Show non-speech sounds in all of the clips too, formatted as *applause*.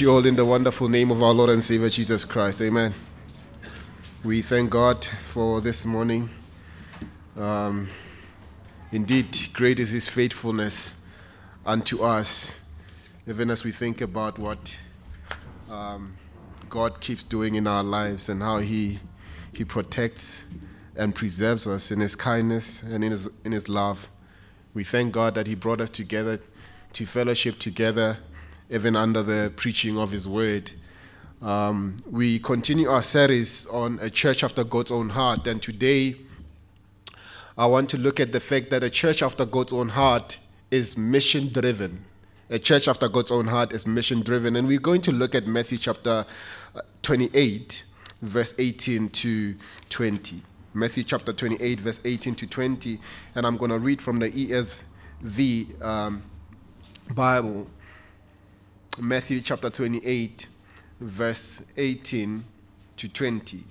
you all in the wonderful name of our Lord and Savior Jesus Christ. Amen. We thank God for this morning. Um, indeed, great is His faithfulness unto us, even as we think about what um, God keeps doing in our lives and how He He protects and preserves us in His kindness and in His in His love. We thank God that He brought us together to fellowship together even under the preaching of His Word. Um, we continue our series on a church after God's own heart, and today I want to look at the fact that a church after God's own heart is mission driven. A church after God's own heart is mission driven, and we're going to look at Matthew chapter uh, 28, verse 18 to 20. Matthew chapter 28, verse 18 to 20, and I'm going to read from the ESV um, Bible. Matthew chapter 28, verse 18 to 20.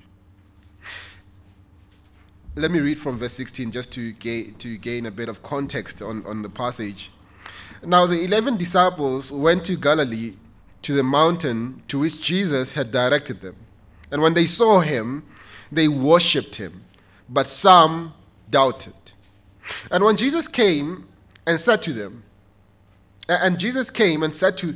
Let me read from verse 16 just to gain, to gain a bit of context on, on the passage. Now, the 11 disciples went to Galilee to the mountain to which Jesus had directed them. And when they saw him, they worshipped him, but some doubted. And when Jesus came and said to them, and Jesus came and said to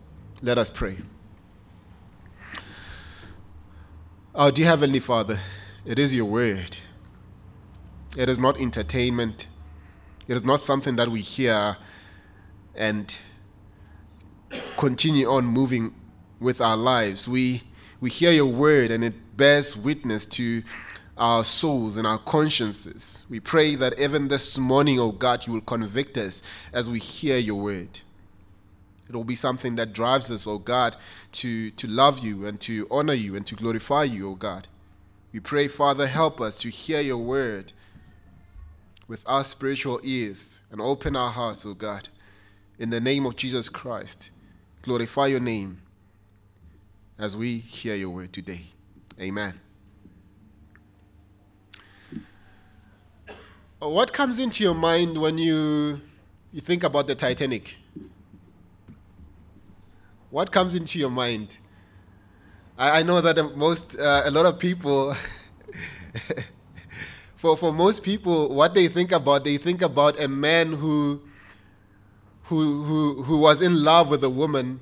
Let us pray. Our dear Heavenly Father, it is your word. It is not entertainment. It is not something that we hear and continue on moving with our lives. We, we hear your word and it bears witness to our souls and our consciences. We pray that even this morning, oh God, you will convict us as we hear your word. It will be something that drives us, oh God, to, to love you and to honor you and to glorify you, oh God. We pray, Father, help us to hear your word with our spiritual ears and open our hearts, oh God. In the name of Jesus Christ, glorify your name as we hear your word today. Amen. What comes into your mind when you, you think about the Titanic? What comes into your mind? I, I know that most, uh, a lot of people, *laughs* for, for most people, what they think about, they think about a man who, who, who, who was in love with a woman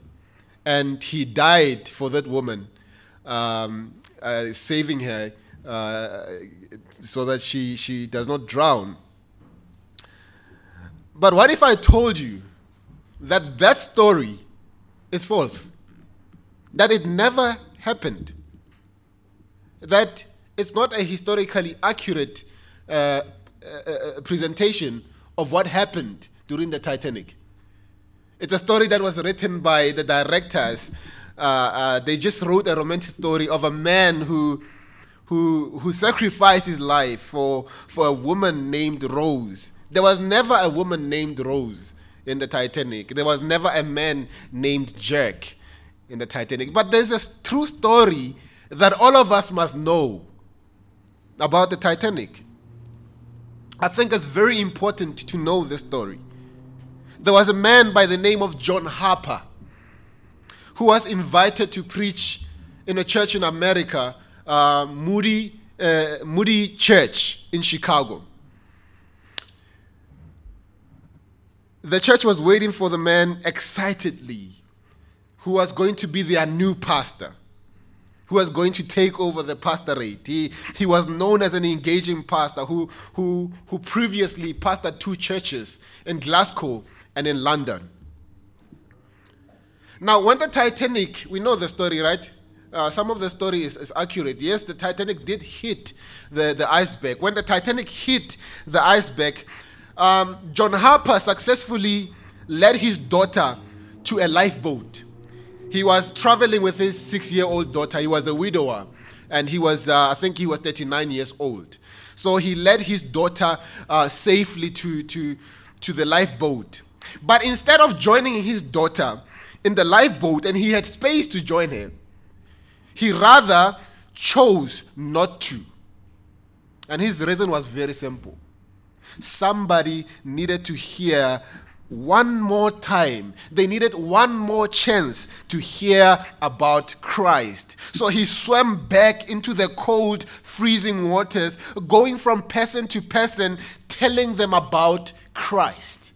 and he died for that woman, um, uh, saving her uh, so that she, she does not drown. But what if I told you that that story is false. That it never happened. That it's not a historically accurate uh, uh, uh, presentation of what happened during the Titanic. It's a story that was written by the directors. Uh, uh, they just wrote a romantic story of a man who, who, who sacrificed his life for, for a woman named Rose. There was never a woman named Rose in the Titanic. There was never a man named Jack in the Titanic. But there's a true story that all of us must know about the Titanic. I think it's very important to know this story. There was a man by the name of John Harper who was invited to preach in a church in America, uh, Moody, uh, Moody Church in Chicago. The church was waiting for the man excitedly, who was going to be their new pastor, who was going to take over the pastorate. He, he was known as an engaging pastor who, who, who previously pastored two churches in Glasgow and in London. Now, when the Titanic, we know the story, right? Uh, some of the story is, is, accurate. Yes, the Titanic did hit the, the iceberg. When the Titanic hit the iceberg, um, John Harper successfully led his daughter to a lifeboat. he was traveling with his six year old daughter. He was a widower, and he was, uh, I think he was 39 years old. So he led his daughter uh, safely to, to, to the lifeboat. But instead of joining his daughter in the lifeboat, and he had space to join her, he rather chose not to. And his reason was very simple. Somebody needed to hear one more time. They needed one more chance to hear about Christ. So he swam back into the cold, freezing waters, going from person to person, telling them about Christ.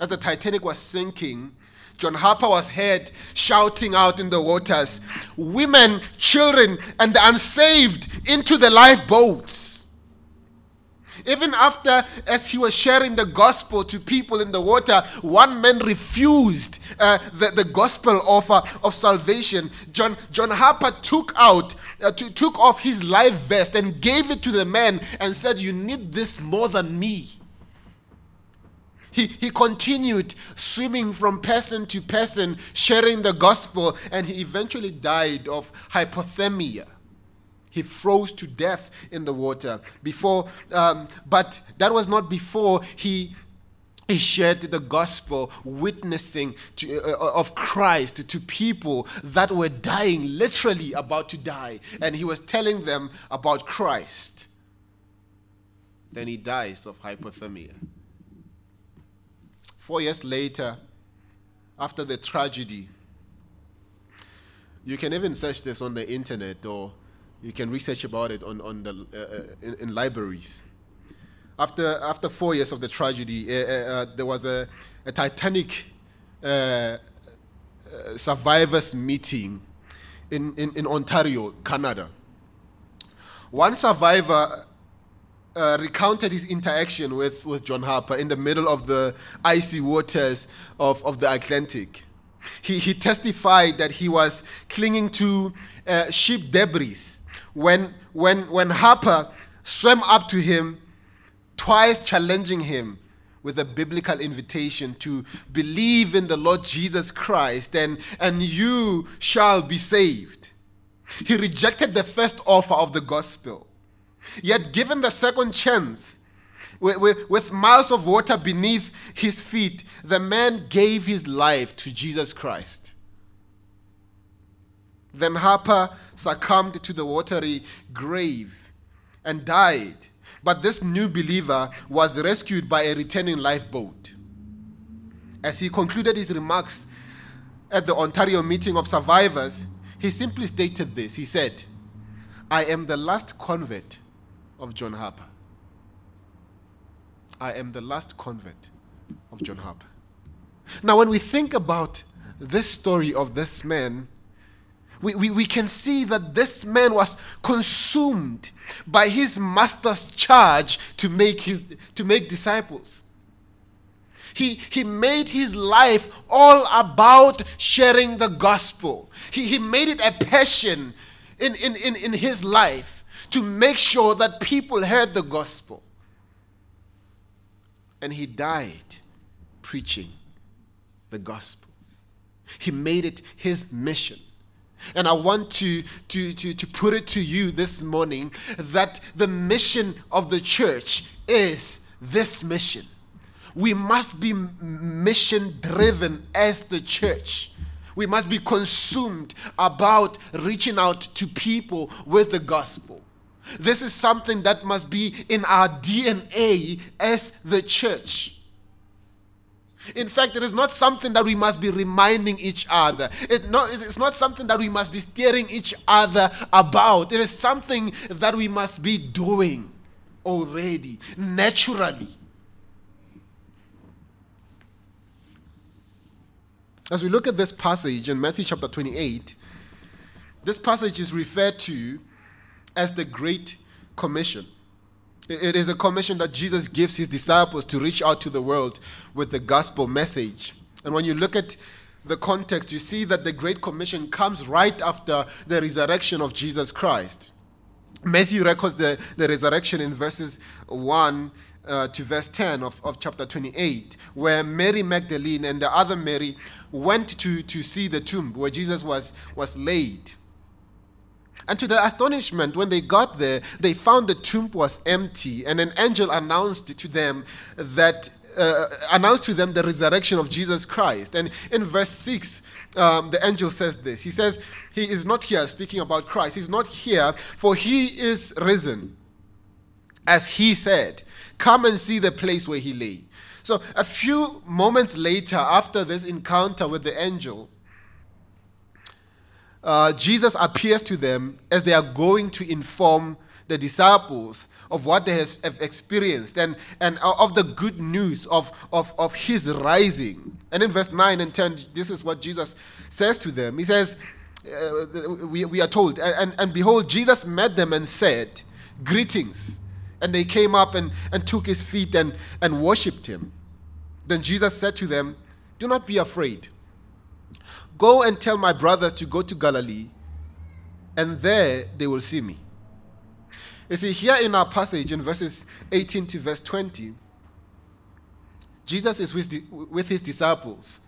As the Titanic was sinking, John Harper was heard shouting out in the waters, Women, children, and the unsaved into the lifeboats. Even after, as he was sharing the gospel to people in the water, one man refused uh, the, the gospel offer of salvation. John, John Harper took out, uh, to, took off his life vest and gave it to the man and said, You need this more than me. He, he continued swimming from person to person, sharing the gospel, and he eventually died of hypothermia. He froze to death in the water before, um, but that was not before he he shared the gospel, witnessing to, uh, uh, of Christ to, to people that were dying, literally about to die. And he was telling them about Christ. Then he dies of hypothermia. Four years later, after the tragedy, you can even search this on the internet or you can research about it on, on the, uh, uh, in, in, libraries. After, after four years of the tragedy, uh, uh, uh there was a, a Titanic uh, survivors meeting in, in, in Ontario, Canada. One survivor recounted his interaction with, with John Harper in the middle of the icy waters of, of the Atlantic. He, he testified that he was clinging to ship debris when, when, when Harper swam up to him, twice challenging him with a biblical invitation to believe in the Lord Jesus Christ and, and you shall be saved. He rejected the first offer of the gospel. Yet, given the second chance, with, with, with, miles of water beneath his feet, the man gave his life to Jesus Christ. Then Harper succumbed to the watery grave and died. But this new believer was rescued by a returning lifeboat. As he concluded his remarks at the Ontario meeting of survivors, he simply stated this. He said, I am the last convert of John Harper. I am the last convert of John Harper. Now, when we think about this story of this man, we, we, we can see that this man was consumed by his master's charge to make, his, to make disciples. He, he made his life all about sharing the gospel. He, he made it a passion in, in, in, in his life to make sure that people heard the gospel. And he died preaching the gospel. He made it his mission and I want to, to, to, to put it to you this morning that the mission of the church is this mission. We must be mission driven as the church. We must be consumed about reaching out to people with the gospel. This is something that must be in our DNA as the church. In fact, it is not something that we must be reminding each other. It it's not something that we must be steering each other about. It is something that we must be doing already, naturally. As we look at this passage in Matthew chapter 28, this passage is referred to as the Great Commission. It is a commission that Jesus gives his disciples to reach out to the world with the gospel message. And when you look at the context, you see that the Great Commission comes right after the resurrection of Jesus Christ. Matthew records the, the resurrection in verses 1 uh, to verse 10 of, of chapter 28, where Mary Magdalene and the other Mary went to, to see the tomb where Jesus was, was laid. And to their astonishment, when they got there, they found the tomb was empty, and an angel announced to them that uh, announced to them the resurrection of Jesus Christ. And in verse 6, um, the angel says this He says, He is not here speaking about Christ. He's not here, for He is risen. As He said, Come and see the place where He lay. So, a few moments later, after this encounter with the angel, uh, Jesus appears to them as they are going to inform the disciples of what they have experienced and, and of the good news of, of, of his rising. And in verse 9 and 10, this is what Jesus says to them. He says, uh, we, we are told, and, and behold, Jesus met them and said, Greetings. And they came up and, and took his feet and, and worshipped him. Then Jesus said to them, Do not be afraid. Go and tell my brothers to go to Galilee, and there they will see me. You see, here in our passage in verses 18 to verse 20, Jesus is with, with his disciples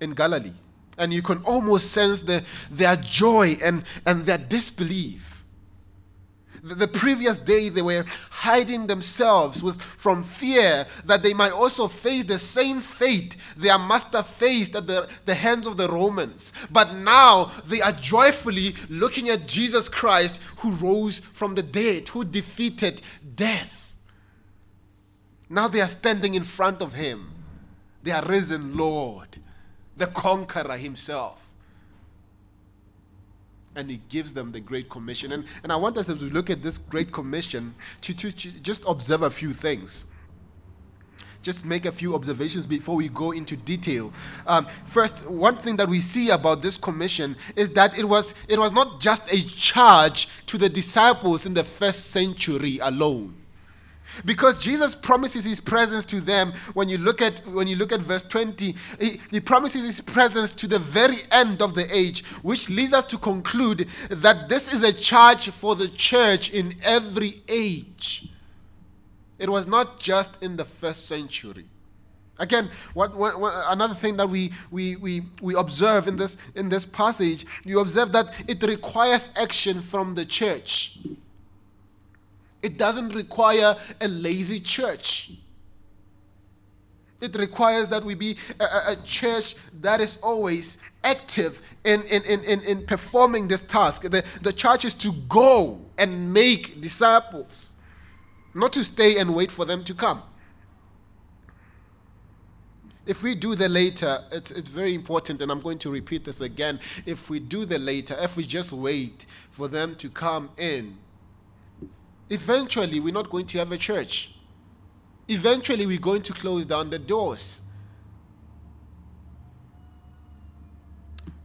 in Galilee. And you can almost sense the, their joy and, and their disbelief the previous day, they were hiding themselves with, from fear that they might also face the same fate their master faced at the, the hands of the Romans. But now they are joyfully looking at Jesus Christ who rose from the dead, who defeated death. Now they are standing in front of him, they are risen Lord, the conqueror himself and he gives them the Great Commission. And, and I want us as we look at this Great Commission to, to, to just observe a few things just make a few observations before we go into detail. Um, first, one thing that we see about this commission is that it was it was not just a charge to the disciples in the first century alone because jesus promises his presence to them when you look at when you look at verse 20 he, he, promises his presence to the very end of the age which leads us to conclude that this is a charge for the church in every age. It was not just in the first century. Again, what, what, what, another thing that we, we, we, we observe in this, in this passage, you observe that it requires action from the church. It doesn't require a lazy church. It requires that we be a, a, church that is always active in, in, in, in, performing this task. The, the church is to go and make disciples, not to stay and wait for them to come. If we do the later, it's, it's very important, and I'm going to repeat this again. If we do the later, if we just wait for them to come in, Eventually, we're not going to have a church. Eventually, we're going to close down the doors.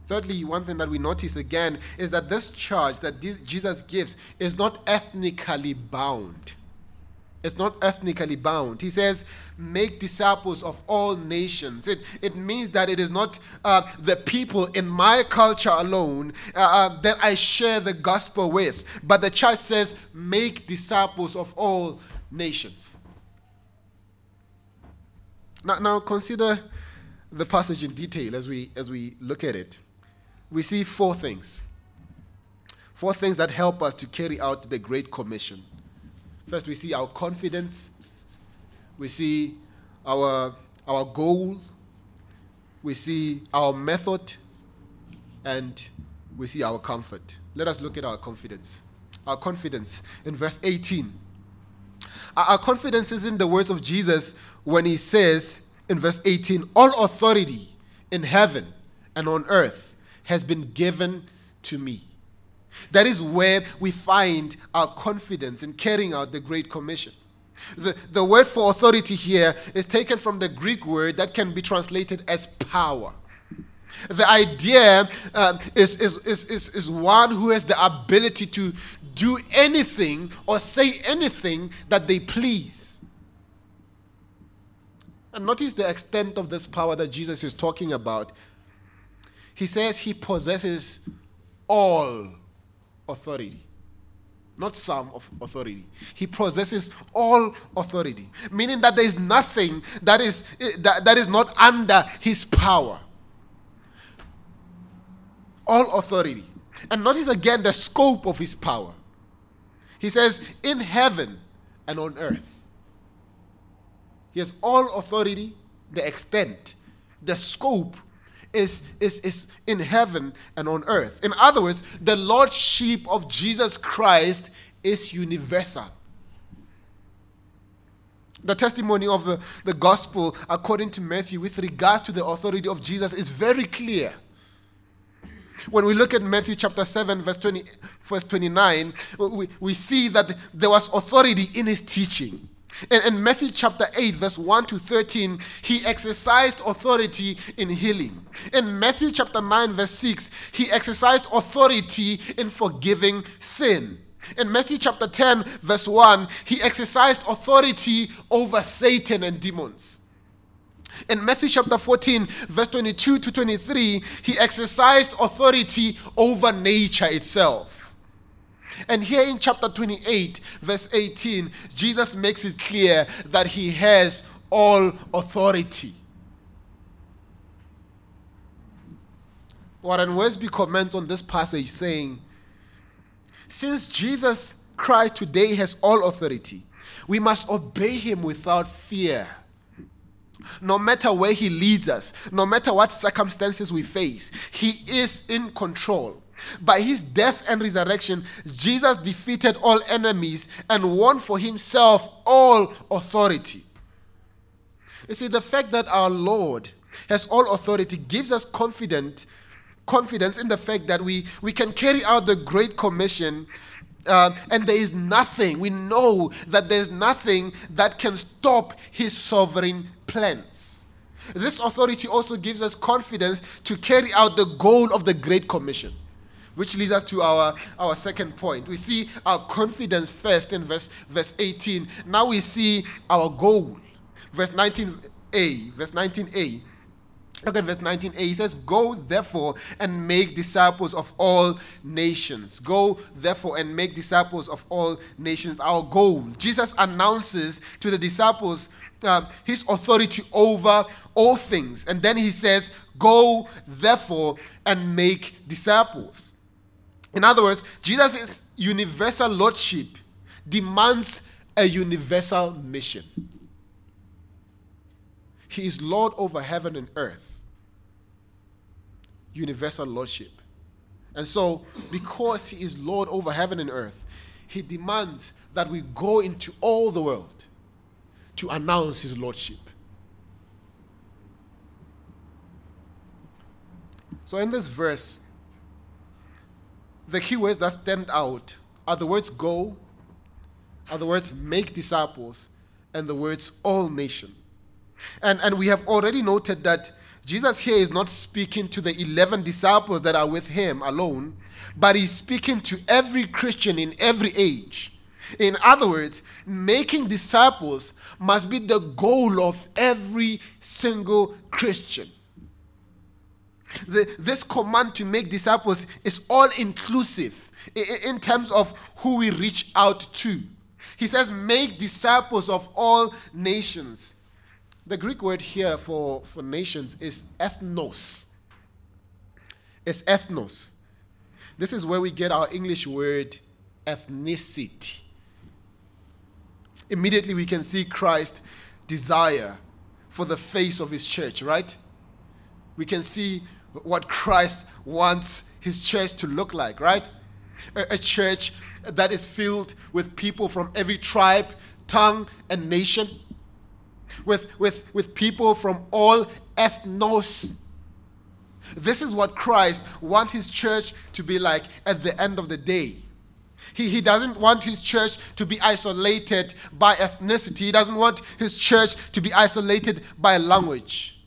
Thirdly, one thing that we notice again is that this charge that Jesus gives is not ethnically bound. It's not ethnically bound. He says, make disciples of all nations. It, it means that it is not uh, the people in my culture alone uh, uh, that I share the gospel with, but the church says, make disciples of all nations. Now, now consider the passage in detail as we, as we look at it. We see four things. Four things that help us to carry out the Great Commission. First, we see our confidence, we see our, our goals, we see our method, and we see our comfort. Let us look at our confidence. Our confidence in verse 18. Our confidence is in the words of Jesus when he says in verse 18, All authority in heaven and on earth has been given to me. That is where we find our confidence in carrying out the Great Commission. The, the word for authority here is taken from the Greek word that can be translated as power. The idea uh, is, is, is, is, is one who has the ability to do anything or say anything that they please. And notice the extent of this power that Jesus is talking about. He says he possesses all authority. not some of authority. He possesses all authority, meaning that there is nothing that is, eh, that, that is not under his power. All authority. And notice again the scope of his power. He says, in heaven and on earth. He has all authority, the extent, the scope is, is, is in heaven and on earth. In other words, the Lordship of Jesus Christ is universal. The testimony of the, the gospel, according to Matthew, with regards to the authority of Jesus, is very clear. When we look at Matthew chapter 7, verse, 20, verse 29, we, we see that there was authority in his teaching. In, Matthew chapter 8, verse 1 to 13, he exercised authority in healing. In Matthew chapter 9, verse 6, he exercised authority in forgiving sin. In Matthew chapter 10, verse 1, he exercised authority over Satan and demons. In Matthew chapter 14, verse 22 to 23, he exercised authority over nature itself. And here in chapter 28, verse 18, Jesus makes it clear that he has all authority. Warren Wiersbe comments on this passage saying, Since Jesus Christ today has all authority, we must obey him without fear. No matter where he leads us, no matter what circumstances we face, he is in control. By his death and resurrection, Jesus defeated all enemies and won for himself all authority. You see, the fact that our Lord has all authority gives us confident, confidence in the fact that we, we can carry out the Great Commission uh, and there is nothing, we know that there's nothing that can stop his sovereign plans. This authority also gives us confidence to carry out the goal of the Great Commission. Which leads us to our, our second point. We see our confidence first in verse, verse 18. Now we see our goal. Verse 19a. Verse 19a. Look at verse 19a. He says, Go therefore and make disciples of all nations. Go therefore and make disciples of all nations. Our goal. Jesus announces to the disciples uh, his authority over all things. And then he says, Go therefore and make disciples. In other words, Jesus' universal lordship demands a universal mission. He is Lord over heaven and earth. Universal lordship. And so, because he is Lord over heaven and earth, he demands that we go into all the world to announce his lordship. So, in this verse, the key words that stand out are the words go, are the words make disciples, and the words all nation. And, and we have already noted that Jesus here is not speaking to the 11 disciples that are with him alone, but he's speaking to every Christian in every age. In other words, making disciples must be the goal of every single Christian. The, this command to make disciples is all inclusive in terms of who we reach out to. He says, make disciples of all nations. The Greek word here for, for nations is ethnos. It's ethnos. This is where we get our English word ethnicity. Immediately we can see Christ's desire for the face of his church, right? We can see what Christ wants his church to look like, right? A, a, church that is filled with people from every tribe, tongue, and nation, with, with, with people from all ethnos. This is what Christ wants his church to be like at the end of the day. He, he doesn't want his church to be isolated by ethnicity. He doesn't want his church to be isolated by language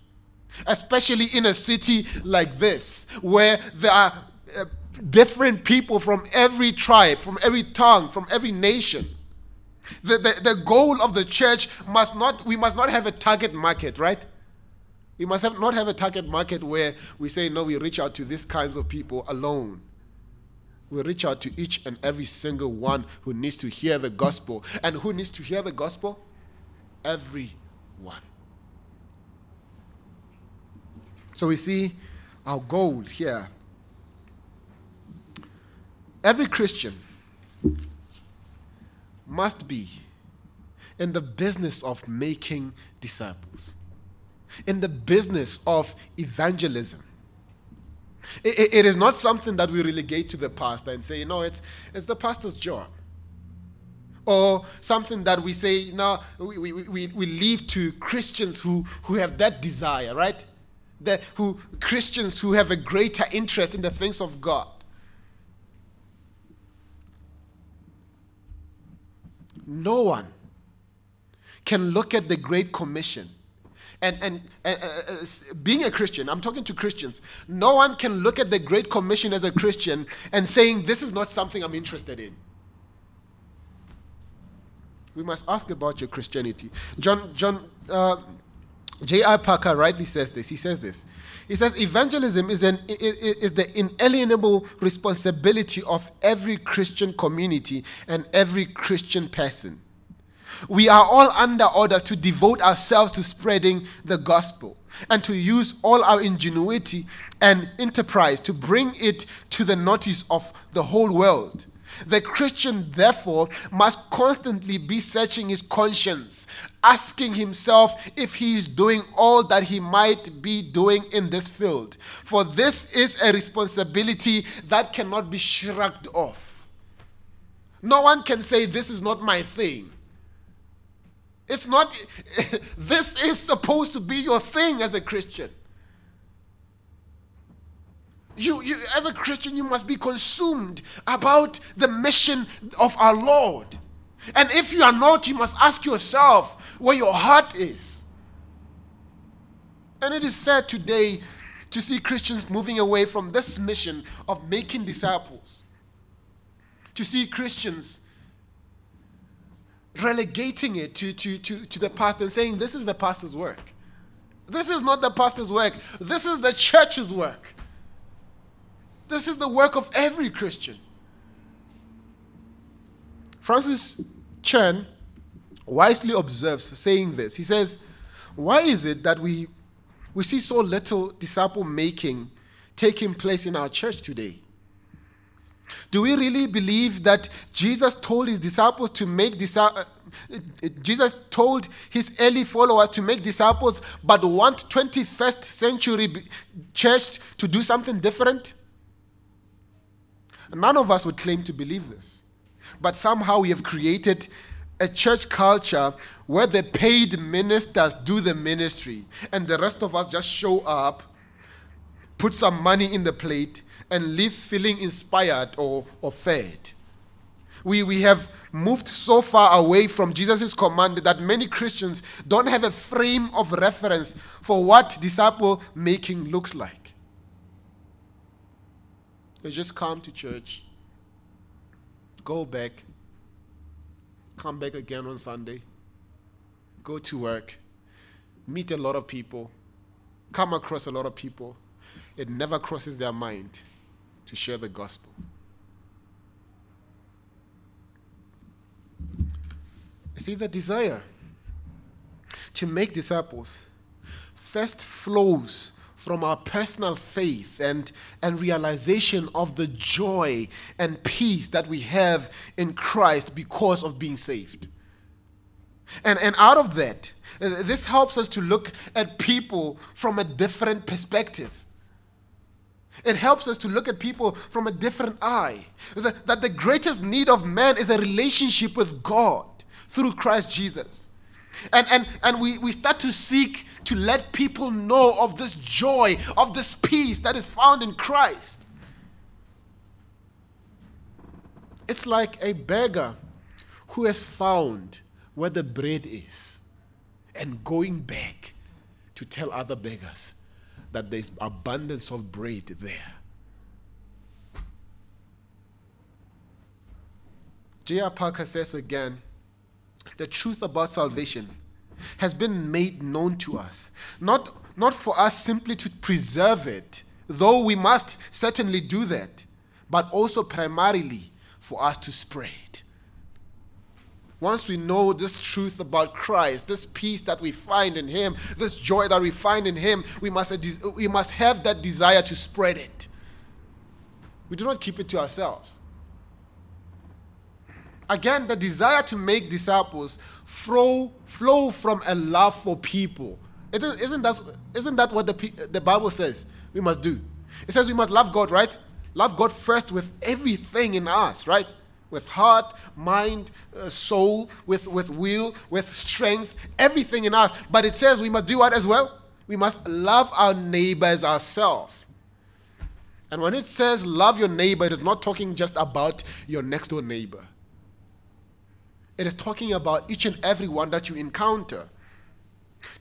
especially in a city like this, where there are uh, different people from every tribe, from every tongue, from every nation. The, the, the goal of the church must not, we must not have a target market, right? We must have, not have a target market where we say, no, we reach out to these kinds of people alone. We reach out to each and every single one who needs to hear the gospel. And who needs to hear the gospel? Everyone. So we see our goal here. Every Christian must be in the business of making disciples, in the business of evangelism. It, it is not something that we relegate to the pastor and say, you know, it's, it's the pastor's job. Or something that we say, no, we, we, we, we leave to Christians who, who have that desire, right? The, who Christians who have a greater interest in the things of God. No one can look at the Great Commission. And, and, uh, uh, uh, being a Christian, I'm talking to Christians, no one can look at the Great Commission as a Christian and saying, This is not something I'm interested in. We must ask about your Christianity. John, John, uh, J.I. Packer rightly says this. He says this. He says evangelism is, an, is the inalienable responsibility of every Christian community and every Christian person. We are all under orders to devote ourselves to spreading the gospel and to use all our ingenuity and enterprise to bring it to the notice of the whole world. The Christian, therefore, must constantly be searching his conscience, asking himself if he is doing all that he might be doing in this field. For this is a responsibility that cannot be shrugged off. No one can say, This is not my thing. It's not, *laughs* this is supposed to be your thing as a Christian. You, you, as a Christian, you must be consumed about the mission of our Lord. And if you are not, you must ask yourself where your heart is. And it is sad today to see Christians moving away from this mission of making disciples. To see Christians relegating it to, to, to, to the pastor and saying, This is the pastor's work. This is not the pastor's work, this is the church's work. This is the work of every Christian. Francis Chan wisely observes, saying this. He says, Why is it that we, we see so little disciple making taking place in our church today? Do we really believe that Jesus told his disciples to make disciples? Uh, Jesus told his early followers to make disciples, but want 21st century church to do something different? None of us would claim to believe this. But somehow we have created a church culture where the paid ministers do the ministry and the rest of us just show up, put some money in the plate, and leave feeling inspired or, or fed. We, we have moved so far away from Jesus' command that many Christians don't have a frame of reference for what disciple making looks like. They just come to church, go back, come back again on Sunday, go to work, meet a lot of people, come across a lot of people. It never crosses their mind to share the gospel. You see, the desire to make disciples first flows from our personal faith and, and realization of the joy and peace that we have in Christ because of being saved. And, and out of that, uh, this helps us to look at people from a different perspective. It helps us to look at people from a different eye. That, that the greatest need of man is a relationship with God through Christ Jesus. And, and, and we, we start to seek to let people know of this joy, of this peace that is found in Christ. It's like a beggar who has found where the bread is and going back to tell other beggars that there's abundance of bread there. J.R. Packer says again the truth about salvation has been made known to us, not, not for us simply to preserve it, though we must certainly do that, but also primarily for us to spread. Once we know this truth about Christ, this peace that we find in Him, this joy that we find in Him, we must, uh, we must have that desire to spread it. We do not keep it to ourselves. Again, the desire to make disciples flow, flow from a love for people. Isn't, isn't, that, isn't that what the, the Bible says we must do? It says we must love God, right? Love God first with everything in us, right? With heart, mind, uh, soul, with, with will, with strength, everything in us. But it says we must do what as well? We must love our neighbors ourselves. And when it says love your neighbor, it is not talking just about your next door neighbor. It is talking about each and every one that you encounter.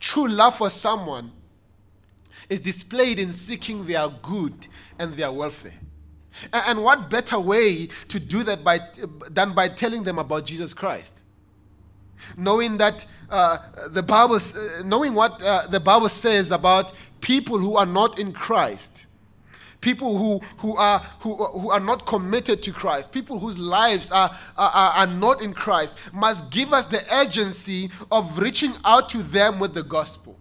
True love for someone is displayed in seeking their good and their welfare. And what better way to do that by, than by telling them about Jesus Christ? Knowing that uh, the Bible, knowing what uh, the Bible says about people who are not in Christ, people who, who, are, who, uh, who are not committed to Christ, people whose lives are, are, are not in Christ, must give us the urgency of reaching out to them with the gospel.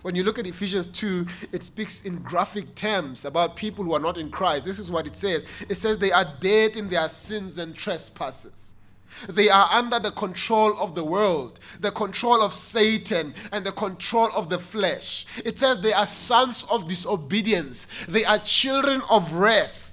When you look at Ephesians 2, it speaks in graphic terms about people who are not in Christ. This is what it says it says they are dead in their sins and trespasses. They are under the control of the world, the control of Satan, and the control of the flesh. It says they are sons of disobedience, they are children of wrath.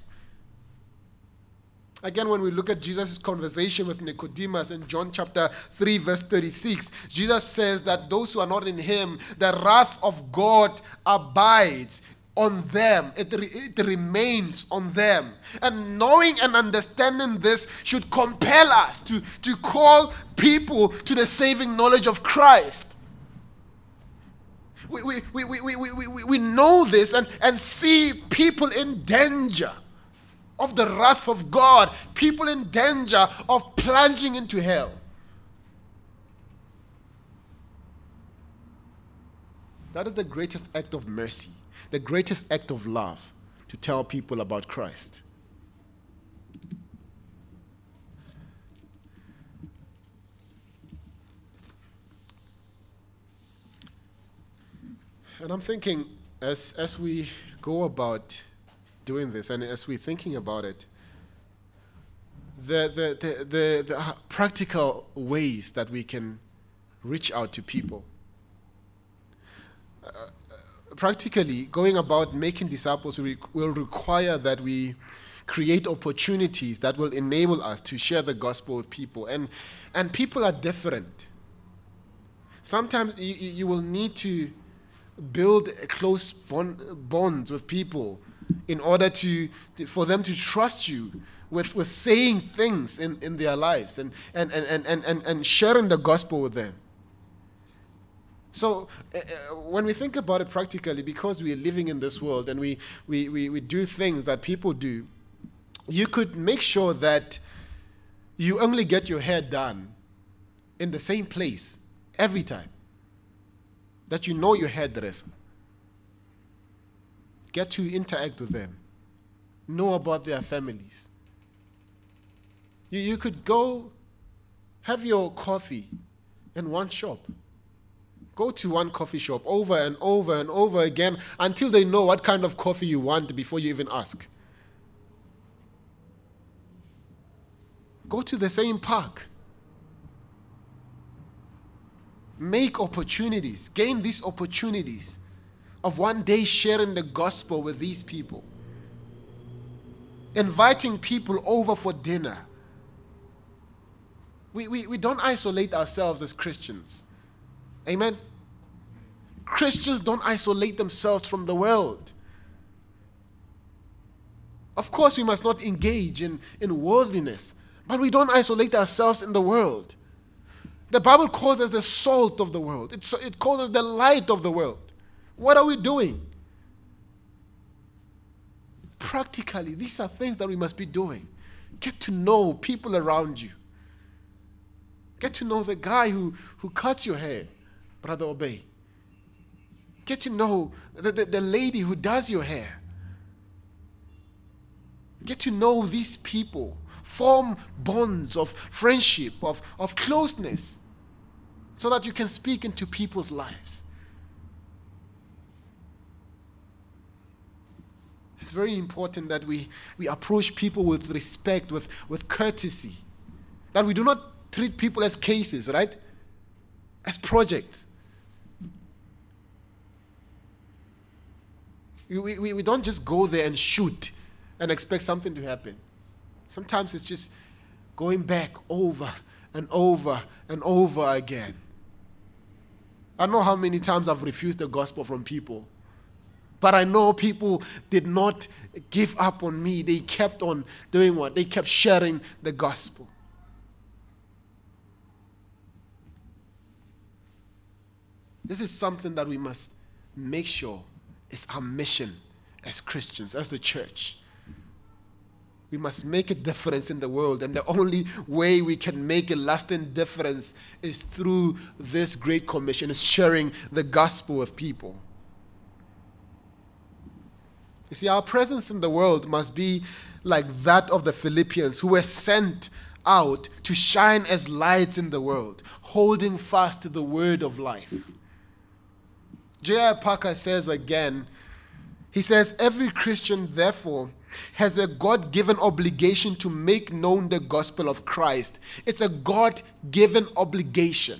Again, when we look at Jesus' conversation with Nicodemus in John chapter 3, verse 36, Jesus says that those who are not in him, the wrath of God abides on them, it, re- it remains on them. And knowing and understanding this should compel us to, to call people to the saving knowledge of Christ. We, we, we, we, we, we, we know this and, and see people in danger of the wrath of God, people in danger of plunging into hell. That is the greatest act of mercy, the greatest act of love to tell people about Christ. And I'm thinking, as, as we go about doing this, and as we're thinking about it, the, the, the, the, the practical ways that we can reach out to people. Uh, practically, going about making disciples will require that we create opportunities that will enable us to share the gospel with people. And, and people are different. Sometimes you, you will need to build close bond, bonds with people in order to, for them to trust you with, with saying things in, in their lives and, and, and, and, and, and sharing the gospel with them. So, uh, when we think about it practically, because we are living in this world and we, we, we, we do things that people do, you could make sure that you only get your hair done in the same place every time. That you know your hairdresser. Get to interact with them. Know about their families. You, you could go have your coffee in one shop. Go to one coffee shop over and over and over again until they know what kind of coffee you want before you even ask. Go to the same park. Make opportunities, gain these opportunities of one day sharing the gospel with these people, inviting people over for dinner. We, we, we don't isolate ourselves as Christians. Amen? Christians don't isolate themselves from the world. Of course, we must not engage in, in worldliness, but we don't isolate ourselves in the world. The Bible calls us the salt of the world, it's, it calls us the light of the world. What are we doing? Practically, these are things that we must be doing. Get to know people around you. Get to know the guy who, who cuts your hair, Brother Obey. Get to know the, the, the lady who does your hair. get to know these people, form bonds of friendship, of, of closeness, so that you can speak into people's lives. It's very important that we, we approach people with respect, with, with courtesy. That we do not treat people as cases, right? As projects. We, we, we don't just go there and shoot and expect something to happen. Sometimes it's just going back over and over and over again. I know how many times I've refused the gospel from people but I know people did not give up on me. They kept on doing what? They kept sharing the gospel. This is something that we must make sure is our mission as Christians, as the church. We must make a difference in the world, and the only way we can make a lasting difference is through this great commission, is sharing the gospel with people. You see, our presence in the world must be like that of the Philippians who were sent out to shine as lights in the world, holding fast to the word of life. J.I. Packer says again, he says, Every Christian, therefore, has a God given obligation to make known the gospel of Christ. It's a God given obligation.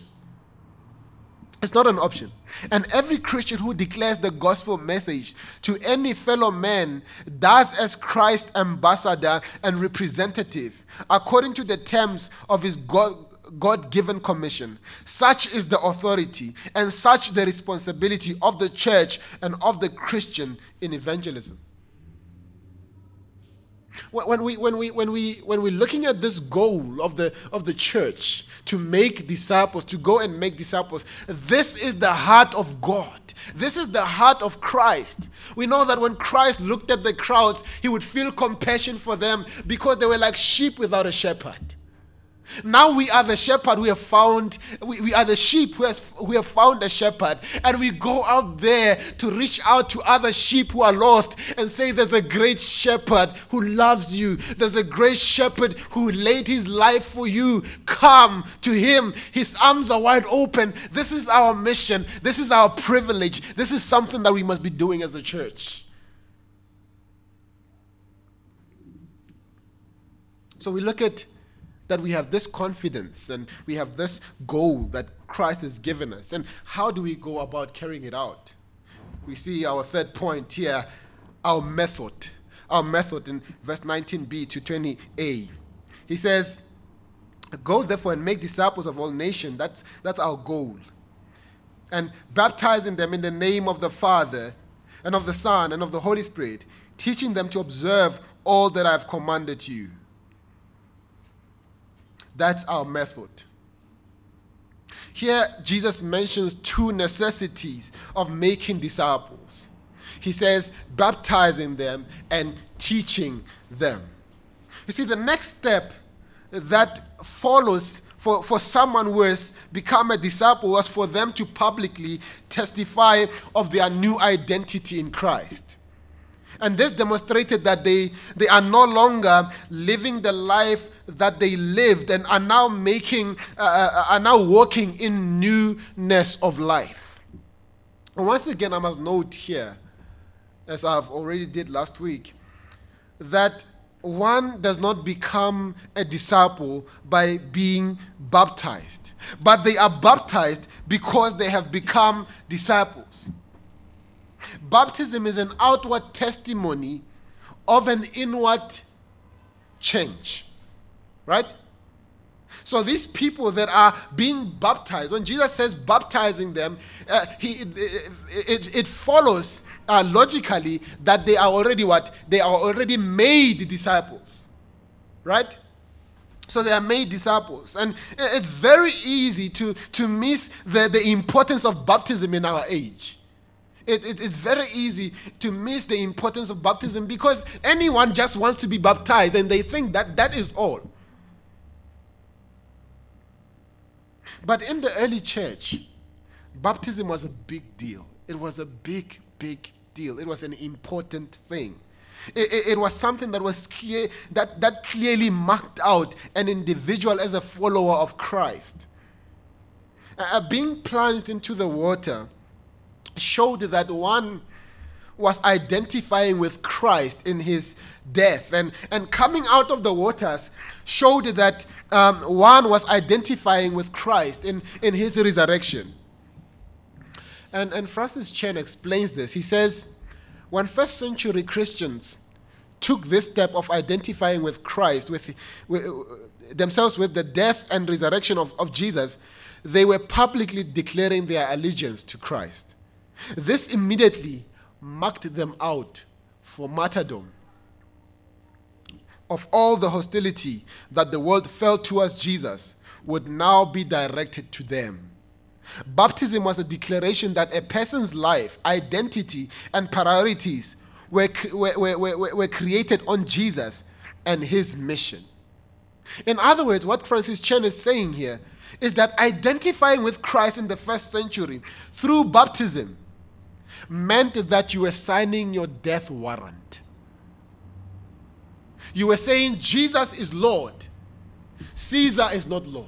It's not an option. And every Christian who declares the gospel message to any fellow man does as Christ's ambassador and representative, according to the terms of his God. God given commission. Such is the authority and such the responsibility of the church and of the Christian in evangelism. When, we, when, we, when, we, when we're looking at this goal of the, of the church to make disciples, to go and make disciples, this is the heart of God. This is the heart of Christ. We know that when Christ looked at the crowds, he would feel compassion for them because they were like sheep without a shepherd. Now we are the shepherd. We have found, we, we are the sheep who, has, we have found a shepherd. And we go out there to reach out to other sheep who are lost and say, There's a great shepherd who loves you. There's a great shepherd who laid his life for you. Come to him. His arms are wide open. This is our mission. This is our privilege. This is something that we must be doing as a church. So we look at that we have this confidence and we have this goal that Christ has given us. And how do we go about carrying it out? We see our third point here our method. Our method in verse 19b to 20a. He says, Go therefore and make disciples of all nations. That's, that's our goal. And baptizing them in the name of the Father and of the Son and of the Holy Spirit, teaching them to observe all that I have commanded you. That's our method. Here, Jesus mentions two necessities of making disciples. He says, baptizing them and teaching them. You see, the next step that follows for, for someone who has become a disciple was for them to publicly testify of their new identity in Christ. And this demonstrated that they, they are no longer living the life that they lived and are now making, uh, uh, are now walking in newness of life. And once again, I must note here, as I've already did last week, that one does not become a disciple by being baptized, but they are baptized because they have become disciples. Baptism is an outward testimony of an inward change. Right? So these people that are being baptized, when Jesus says baptizing them, uh, he, it, it, it follows uh, logically that they are already what? They are already made disciples. Right? So they are made disciples. And it's very easy to, to miss the, the importance of baptism in our age. It, it, it's very easy to miss the importance of baptism because anyone just wants to be baptized and they think that that is all. But in the early church, baptism was a big deal. It was a big, big deal. It was an important thing. It, it, it, was something that was clear that, that clearly marked out an individual as a follower of Christ. Uh, uh being plunged into the water showed that one was identifying with Christ in his death. And, and coming out of the waters showed that um, one was identifying with Christ in, in his resurrection. And, and Francis Chan explains this. He says, when first century Christians took this step of identifying with Christ, with, with themselves with the death and resurrection of, of Jesus, they were publicly declaring their allegiance to Christ. This immediately marked them out for martyrdom. Of all the hostility that the world felt towards Jesus would now be directed to them. Baptism was a declaration that a person's life, identity, and priorities were, were, were, were, created on Jesus and his mission. In other words, what Francis Chan is saying here is that identifying with Christ in the first century through baptism meant that you were signing your death warrant. You were saying Jesus is Lord, Caesar is not Lord.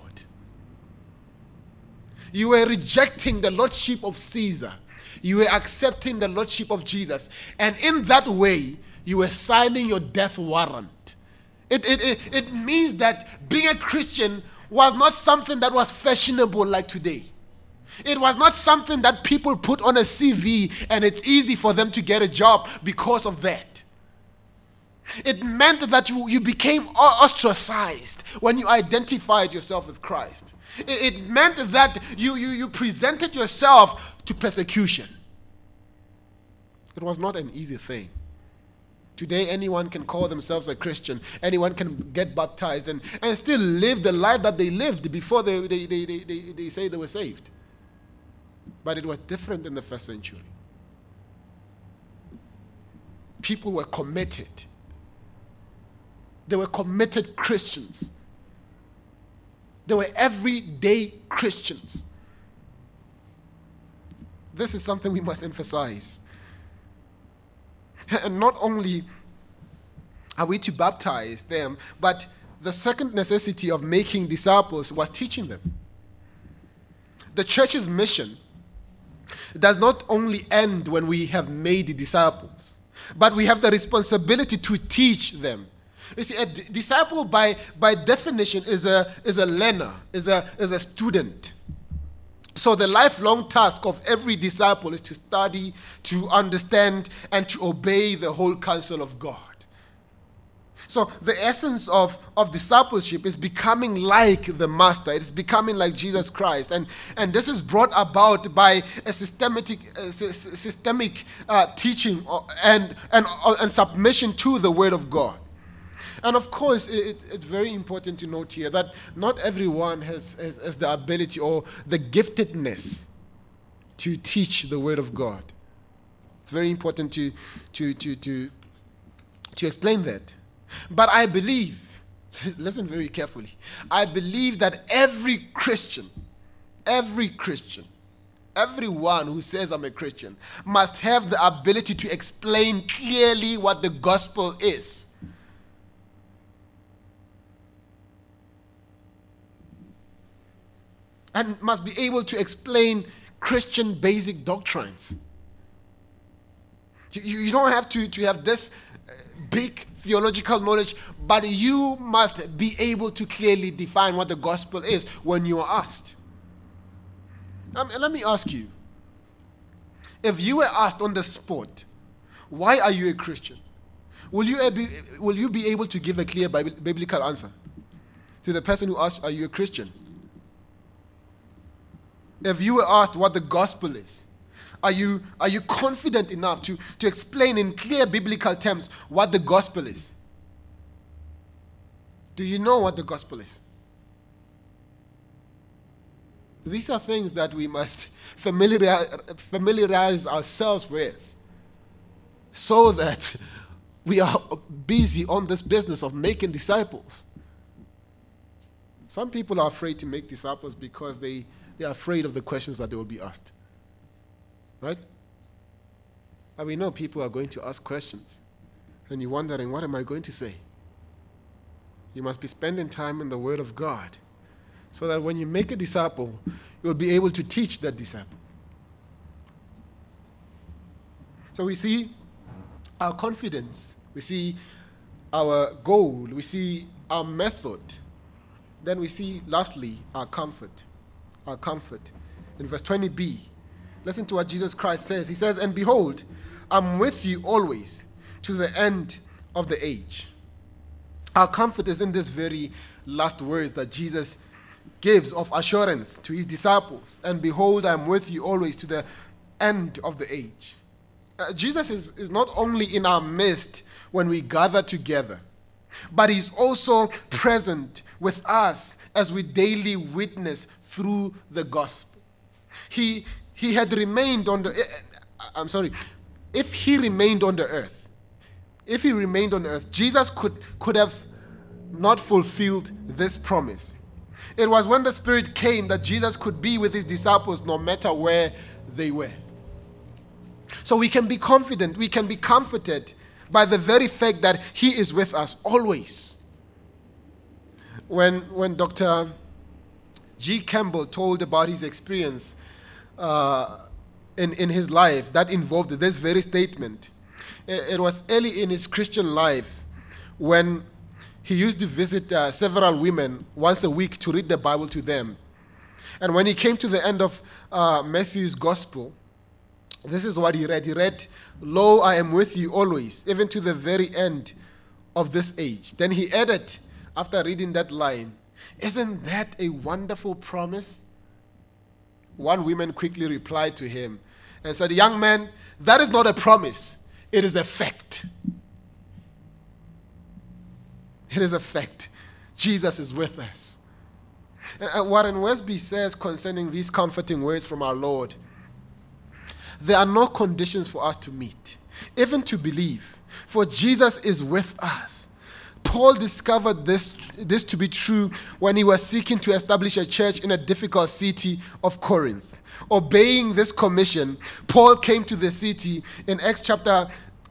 You were rejecting the lordship of Caesar. You were accepting the lordship of Jesus. And in that way, you were signing your death warrant. It, it, it, it means that being a Christian was not something that was fashionable like today. It was not something that people put on a CV and it's easy for them to get a job because of that. It meant that you, you became ostracized when you identified yourself with Christ. It, it meant that you, you, you presented yourself to persecution. It was not an easy thing. Today, anyone can call themselves a Christian. Anyone can get baptized and, and still live the life that they lived before they, they, they, they, they, they say they were saved. But it was different in the first century. People were committed. They were committed Christians. They were everyday Christians. This is something we must emphasize. And not only are we to baptize them, but the second necessity of making disciples was teaching them. The church's mission does not only end when we have made the disciples, but we have the responsibility to teach them. You see, a d- disciple by, by definition is a, is a learner, is a, is a student. So, the lifelong task of every disciple is to study, to understand, and to obey the whole counsel of God. So, the essence of, of discipleship is becoming like the Master. It's becoming like Jesus Christ. And, and this is brought about by a systematic, uh, systemic uh, teaching and, and, uh, and submission to the Word of God. And of course, it, it's very important to note here that not everyone has, has, has the ability or the giftedness to teach the Word of God. It's very important to, to, to, to, to explain that. But I believe, *laughs* listen very carefully, I believe that every Christian, every Christian, everyone who says I'm a Christian must have the ability to explain clearly what the gospel is. And must be able to explain Christian basic doctrines. You, you don't have to, to have this uh, big theological knowledge, but you must be able to clearly define what the gospel is when you are asked. Um, let me ask you if you were asked on the spot, why are you a Christian? Will you, be, will you be able to give a clear biblical answer to the person who asked, Are you a Christian? If you were asked what the gospel is, are you, are you confident enough to, to explain in clear biblical terms what the gospel is? Do you know what the gospel is? These are things that we must *laughs* familiarize, ourselves with so that *laughs* we are busy on this business of making disciples. Some people are afraid to make disciples because they, they are afraid of the questions that they will be asked. Right? And we know people are going to ask questions. and you're wondering, what am I going to say? You must be spending time in the Word of God so that when you make a disciple, you'll be able to teach that disciple. So we see our confidence, we see our goal, we see our method. Then we see, lastly, our comfort. Our comfort. In verse 20b, listen to what Jesus Christ says. He says, And behold, I'm with you always to the end of the age. Our comfort is in this very last words that Jesus gives of assurance to his disciples. And behold, I'm with you always to the end of the age. Uh, Jesus is, is not only in our midst when we gather together, but he's also present with us as we daily witness through the gospel. He, he had remained on the, eh, eh, I'm sorry, if he remained on the earth, if he remained on earth, Jesus could, could have not fulfilled this promise. It was when the Spirit came that Jesus could be with his disciples no matter where they were. So we can be confident, we can be comforted by the very fact that he is with us always. When, when Dr. G. Campbell told about his experience uh, in, in his life that involved this very statement, it, it was early in his Christian life when he used to visit uh, several women once a week to read the Bible to them. And when he came to the end of uh, Matthew's gospel, this is what he read. He read, Lo, I am with you always, even to the very end of this age. Then he added, after reading that line, Isn't that a wonderful promise? One woman quickly replied to him and said, Young man, that is not a promise, it is a fact. It is a fact. Jesus is with us. And Warren Wiersbe says concerning these comforting words from our Lord there are no conditions for us to meet, even to believe, for Jesus is with us. Paul discovered this, this to be true when he was seeking to establish a church in a difficult city of Corinth. Obeying this commission, Paul came to the city in Acts chapter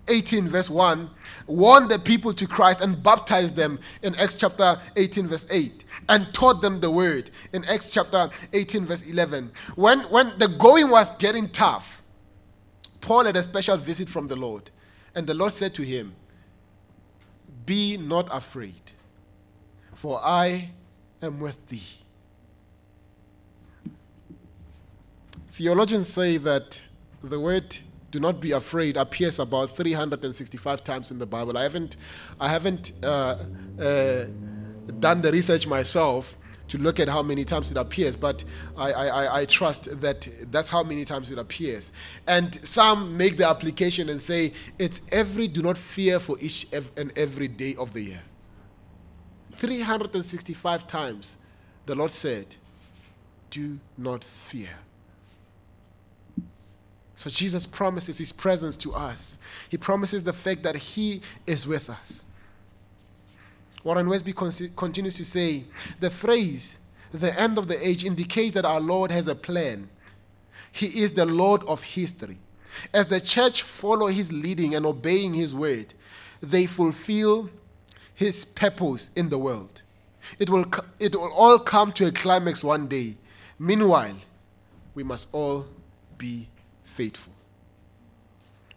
18, verse 1, warned the people to Christ and baptized them in Acts chapter 18, verse 8, and taught them the word in Acts chapter 18, verse 11. When, when the going was getting tough, Paul had a special visit from the Lord, and the Lord said to him, Be not afraid, for I am with thee. Theologians say that the word do not be afraid appears about 365 times in the Bible. I haven't, I haven't uh, uh, done the research myself, to look at how many times it appears, but I, I, I trust that that's how many times it appears. And some make the application and say it's every do not fear for each and every day of the year. 365 times the Lord said, Do not fear. So Jesus promises his presence to us. He promises the fact that he is with us. Warren Wiersbe continues to say the phrase, the end of the age, indicates that our Lord has a plan. He is the Lord of history. As the church follow his leading and obeying his word, they fulfill his purpose in the world. It will, it will all come to a climax one day. Meanwhile, we must all be faithful.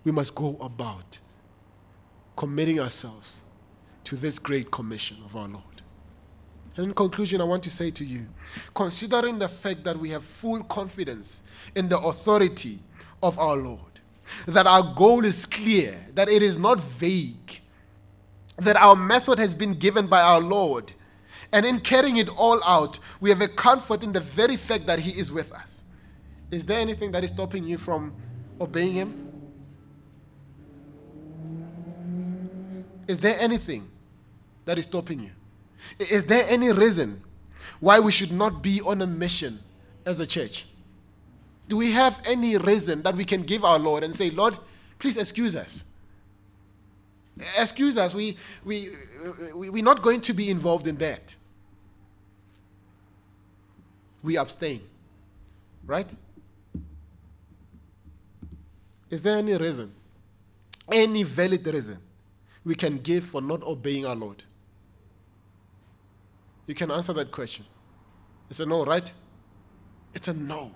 We must go about committing ourselves to this great commission of our Lord. And in conclusion, I want to say to you considering the fact that we have full confidence in the authority of our Lord, that our goal is clear, that it is not vague, that our method has been given by our Lord, and in carrying it all out, we have a comfort in the very fact that He is with us. Is there anything that is stopping you from obeying Him? Is there anything that is stopping you? Is there any reason why we should not be on a mission as a church? Do we have any reason that we can give our Lord and say, Lord, please excuse us? Excuse us. We, we, we, we're not going to be involved in that. We abstain. Right? Is there any reason? Any valid reason we can give for not obeying our Lord? You can answer that question. It's a no, right? It's a no.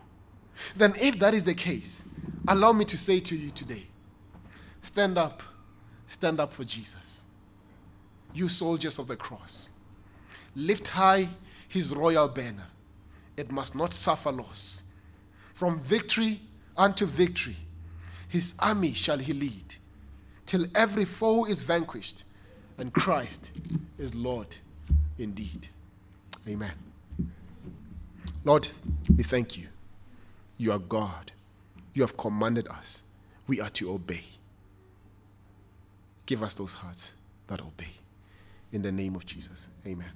Then, if that is the case, allow me to say to you today stand up, stand up for Jesus. You soldiers of the cross, lift high his royal banner. It must not suffer loss. From victory unto victory, his army shall he lead, till every foe is vanquished, and Christ is Lord indeed. Amen. Lord, we thank you. You are God. You have commanded us. We are to obey. Give us those hearts that obey. In the name of Jesus. Amen.